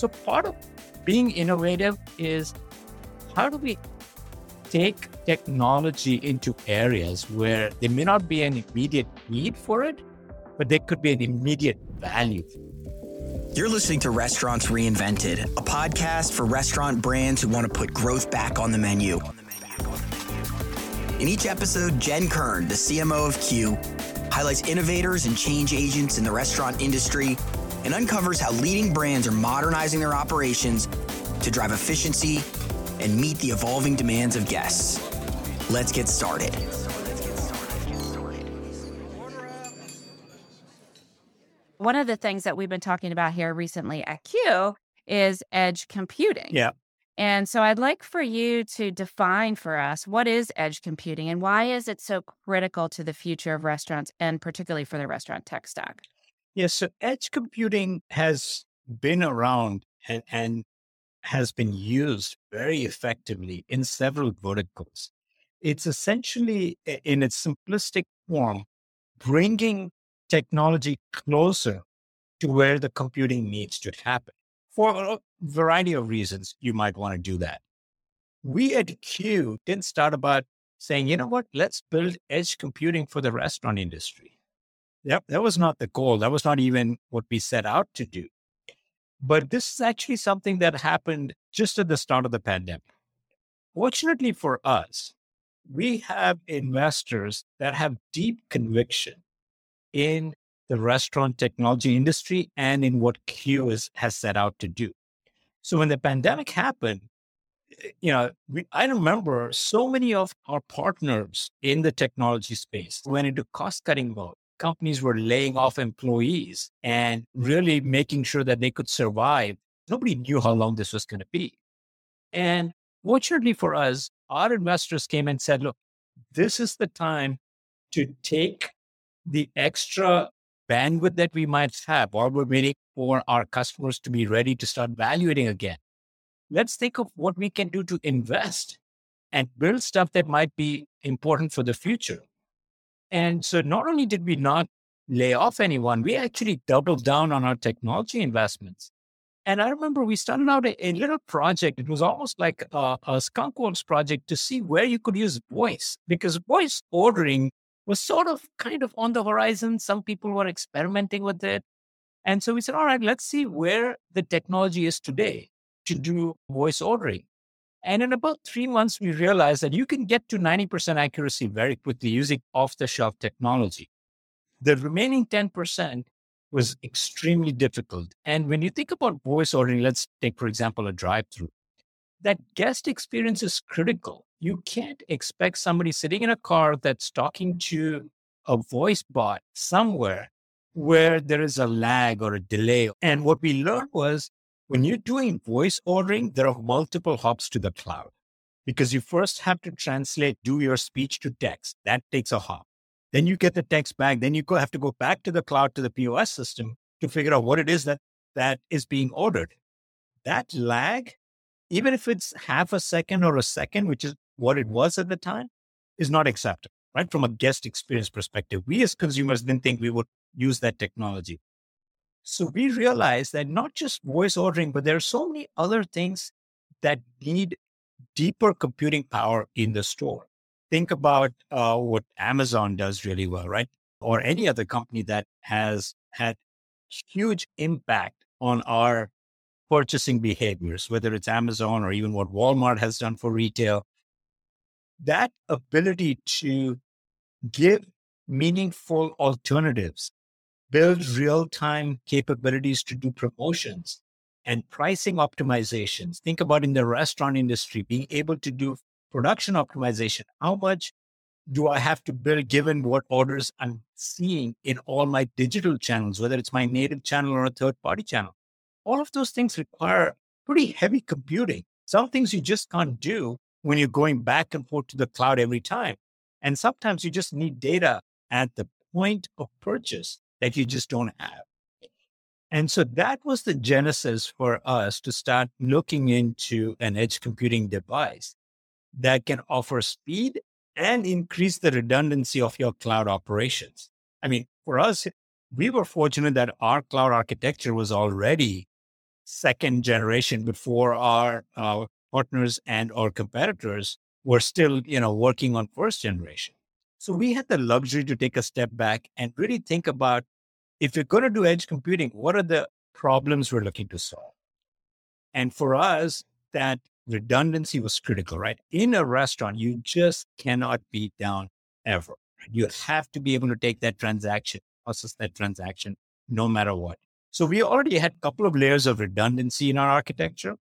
So part of being innovative is how do we take technology into areas where there may not be an immediate need for it, but there could be an immediate value. You're listening to Restaurants Reinvented, a podcast for restaurant brands who want to put growth back on the menu. In each episode, Jen Kern, the CMO of Qu, highlights innovators and change agents in the restaurant industry and uncovers how leading brands are modernizing their operations to drive efficiency and meet the evolving demands of guests. Let's get started. One of the things that we've been talking about here recently at Qu is edge computing. Yeah. And so I'd like for you to define for us what is edge computing and why is it so critical to the future of restaurants and particularly for the restaurant tech stack? Yes. So edge computing has been around and, and has been used very effectively in several verticals. It's essentially, in its simplistic form, bringing technology closer to where the computing needs to happen. For a variety of reasons, you might want to do that. We at Qu didn't start about saying, you know what, let's build edge computing for the restaurant industry. Yep, that was not the goal. That was not even what we set out to do. But this is actually something that happened just at the start of the pandemic. Fortunately for us, we have investors that have deep conviction in the restaurant technology industry and in what Qu is, has set out to do. So when the pandemic happened, eh, you know, we, I remember so many of our partners in the technology space went into cost cutting mode companies were laying off employees and really making sure that they could survive. Nobody knew how long this was going to be. And fortunately for us, our investors came and said, look, this is the time to take the extra bandwidth that we might have while we're waiting for our customers to be ready to start valuating again. Let's think of what we can do to invest and build stuff that might be important for the future. And so not only did we not lay off anyone, we actually doubled down on our technology investments. And I remember we started out a, a little project. It was almost like a, a skunkworks project to see where you could use voice because voice ordering was sort of kind of on the horizon. Some people were experimenting with it. And so we said, all right, let's see where the technology is today to do voice ordering. And in about three months, we realized that you can get to 90% accuracy very quickly using off the shelf technology. The remaining 10% was extremely difficult. And when you think about voice ordering, let's take, for example, a drive through, that guest experience is critical. You can't expect somebody sitting in a car that's talking to a voice bot somewhere where there is a lag or a delay. And what we learned was when you're doing voice ordering, there are multiple hops to the cloud because you first have to translate, do your speech to text. That takes a hop. Then you get the text back. Then you have to go back to the cloud to the POS system to figure out what it is that that is being ordered. That lag, even if it's half a second or a second, which is what it was at the time, is not acceptable, right? From a guest experience perspective, we as consumers didn't think we would use that technology. So we realized that not just voice ordering, but there are so many other things that need deeper computing power in the store. Think about uh, what Amazon does really well, right? Or any other company that has had huge impact on our purchasing behaviors, whether it's Amazon or even what Walmart has done for retail. That ability to give meaningful alternatives build real time capabilities to do promotions and pricing optimizations. Think about in the restaurant industry, being able to do production optimization. How much do I have to build given what orders I'm seeing in all my digital channels, whether it's my native channel or a third party channel? All of those things require pretty heavy computing. Some things you just can't do when you're going back and forth to the cloud every time. And sometimes you just need data at the point of purchase that you just don't have. And so that was the genesis for us to start looking into an edge computing device that can offer speed and increase the redundancy of your cloud operations. I mean, for us, we were fortunate that our cloud architecture was already second generation before our, our partners and our competitors were still, you know, working on first generation. So we had the luxury to take a step back and really think about if you're going to do edge computing, what are the problems we're looking to solve? And for us, that redundancy was critical, right? In a restaurant, you just cannot be down ever. You have to be able to take that transaction, process that transaction, no matter what. So we already had a couple of layers of redundancy in our architecture.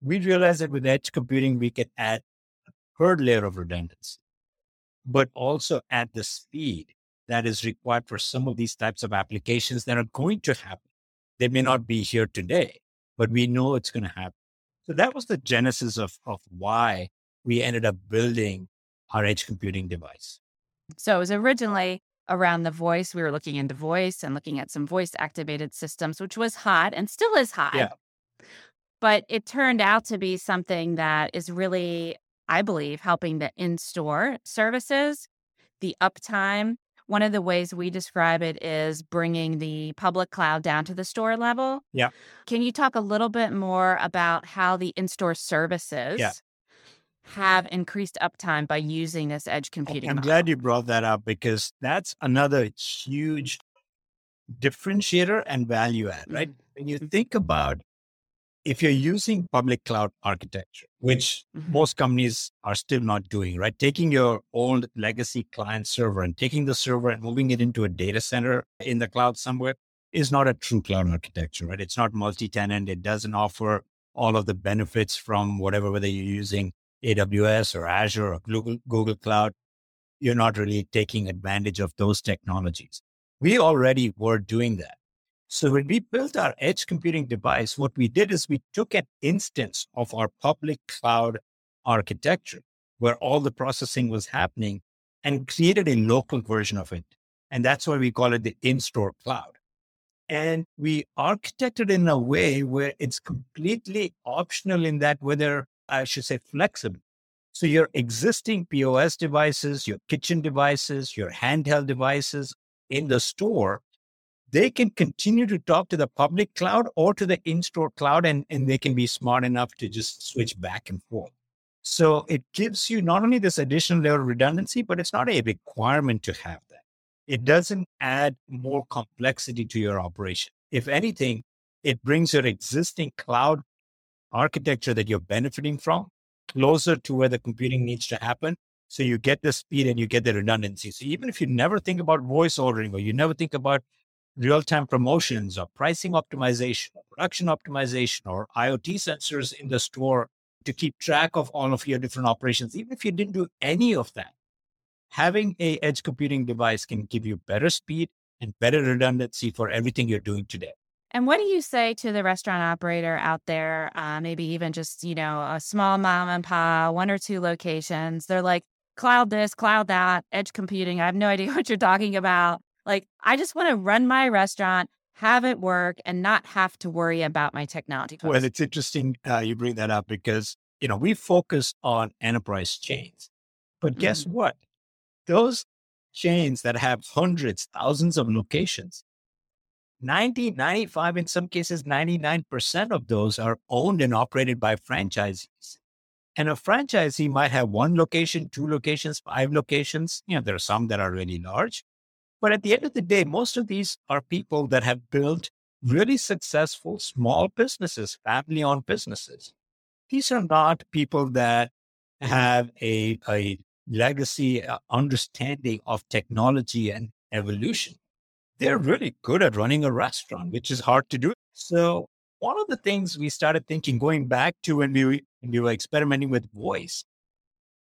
We realized that with edge computing, we could add a third layer of redundancy, but also at the speed that is required for some of these types of applications that are going to happen. They may not be here today, but we know it's going to happen. So that was the genesis of, of why we ended up building our edge computing device. So it was originally around the voice. We were looking into voice and looking at some voice activated systems, which was hot and still is hot. Yeah. But it turned out to be something that is really, I believe, helping the in store services, the uptime, one of the ways we describe it is bringing the public cloud down to the store level. Yeah. Can you talk a little bit more about how the in store services yeah. have increased uptime by using this edge computing? I'm model? glad you brought that up because that's another huge differentiator and value add, right? Mm-hmm. When you think about if you're using public cloud architecture, which mm-hmm. most companies are still not doing, right? Taking your old legacy client server and taking the server and moving it into a data center in the cloud somewhere is not a true cloud architecture, right? It's not multi tenant. It doesn't offer all of the benefits from whatever, whether you're using AWS or Azure or Google, Google Cloud. You're not really taking advantage of those technologies. We already were doing that. So when we built our edge computing device, what we did is we took an instance of our public cloud architecture where all the processing was happening and created a local version of it. And that's why we call it the in-store cloud. And we architected in a way where it's completely optional in that whether I should say flexible. So your existing POS devices, your kitchen devices, your handheld devices in the store they can continue to talk to the public cloud or to the in-store cloud and, and they can be smart enough to just switch back and forth. So it gives you not only this additional layer of redundancy, but it's not a requirement to have that. It doesn't add more complexity to your operation. If anything, it brings your existing cloud architecture that you're benefiting from closer to where the computing needs to happen. So you get the speed and you get the redundancy. So even if you never think about voice ordering or you never think about real time promotions or pricing optimization, or production optimization, or IoT sensors in the store to keep track of all of your different operations. Even if you didn't do any of that, having a edge computing device can give you better speed and better redundancy for everything you're doing today. And what do you say to the restaurant operator out there, uh, maybe even just, you know, a small mom and pop, one or two locations? They're like, cloud this, cloud that, edge computing. I have no idea what you're talking about. Like, I just want to run my restaurant, have it work, and not have to worry about my technology. Costs. Well, it's interesting uh, you bring that up because, you know, we focus on enterprise chains. But guess mm-hmm. what? Those chains that have hundreds, thousands of locations, 90, 95, in some cases, 99% of those are owned and operated by franchisees. And a franchisee might have one location, two locations, five locations. You know, there are some that are really large, but at the end of the day, most of these are people that have built really successful small businesses, family owned businesses. These are not people that have a, a legacy uh, understanding of technology and evolution. They're really good at running a restaurant, which is hard to do. So, one of the things we started thinking, going back to when we, when we were experimenting with voice,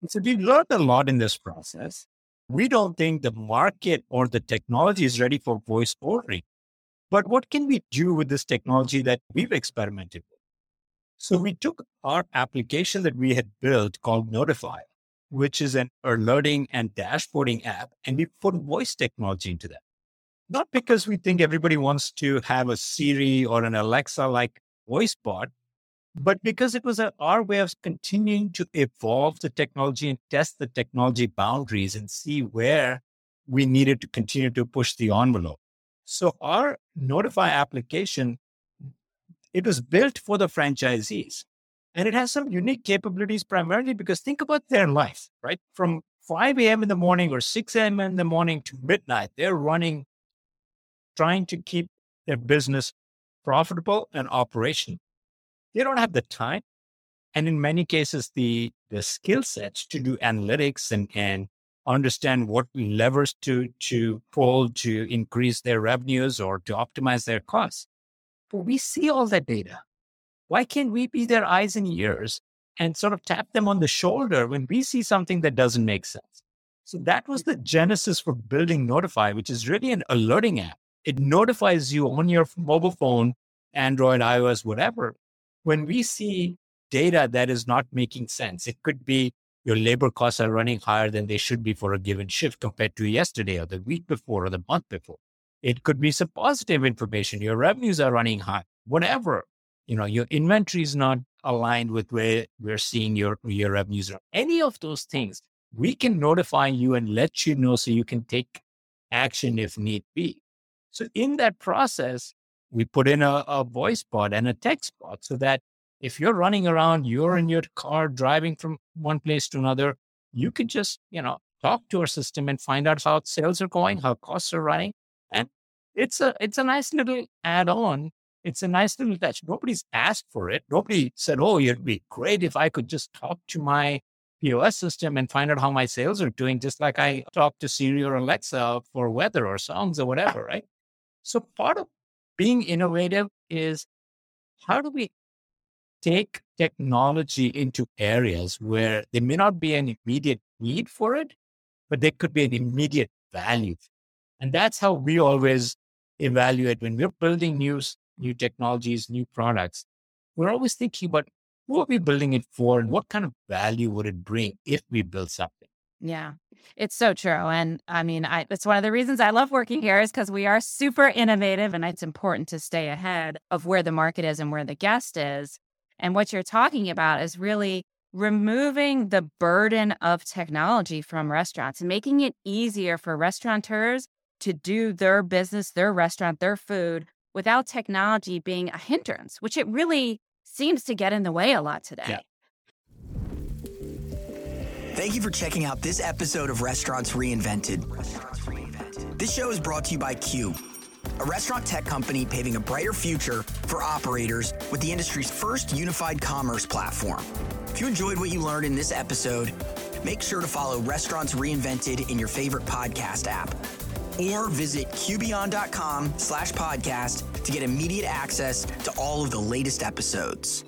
and so we learned a lot in this process we don't think the market or the technology is ready for voice ordering. But what can we do with this technology that we've experimented with? So we took our application that we had built called Notify, which is an alerting and dashboarding app, and we put voice technology into that. Not because we think everybody wants to have a Siri or an Alexa like voice bot, but because it was a, our way of continuing to evolve the technology and test the technology boundaries and see where we needed to continue to push the envelope. So our Notify application It was built for the franchisees. And it has some unique capabilities primarily because think about their life, right? From 5 a.m. in the morning or 6 a.m. in the morning to midnight, they're running, trying to keep their business profitable and operational. They don't have the time. And in many cases, the, the skill sets to do analytics and, and understand what levers to, to pull to increase their revenues or to optimize their costs. But we see all that data. Why can't we be their eyes and ears and sort of tap them on the shoulder when we see something that doesn't make sense? So that was the genesis for building Notify, which is really an alerting app. It notifies you on your mobile phone, Android, iOS, whatever, when we see data that is not making sense. It could be your labor costs are running higher than they should be for a given shift compared to yesterday or the week before or the month before. It could be some positive information. Your revenues are running high, whatever. You know, your inventory is not aligned with where we're seeing your, your revenues are. Any of those things, we can notify you and let you know so you can take action if need be. So in that process, we put in a, a voice bot and a text bot so that if you're running around, you're in your car driving from one place to another, you could just, you know, talk to our system and find out how sales are going, how costs are running. And it's a it's a nice little add-on. It's a nice little touch. Nobody's asked for it. Nobody said, Oh, it'd be great if I could just talk to my POS system and find out how my sales are doing, just like I talk to Siri or Alexa for weather or songs or whatever, right? So part of being innovative is how do we take technology into areas where there may not be an immediate need for it, but there could be an immediate value. And that's how we always evaluate when we're building new, new technologies, new products. We're always thinking about who are we building it for and what kind of value would it bring if we build something? Yeah, it's so true. And I mean, I, it's one of the reasons I love working here is because we are super innovative and it's important to stay ahead of where the market is and where the guest is. And what you're talking about is really removing the burden of technology from restaurants and making it easier for restaurateurs to do their business, their restaurant, their food without technology being a hindrance, which it really seems to get in the way a lot today. Yeah. Thank you for checking out this episode of Restaurants Reinvented. This show is brought to you by Qu, a restaurant tech company paving a brighter future for operators with the industry's first unified commerce platform. If you enjoyed what you learned in this episode, make sure to follow Restaurants Reinvented in your favorite podcast app or visit qubeyond.com slash podcast to get immediate access to all of the latest episodes.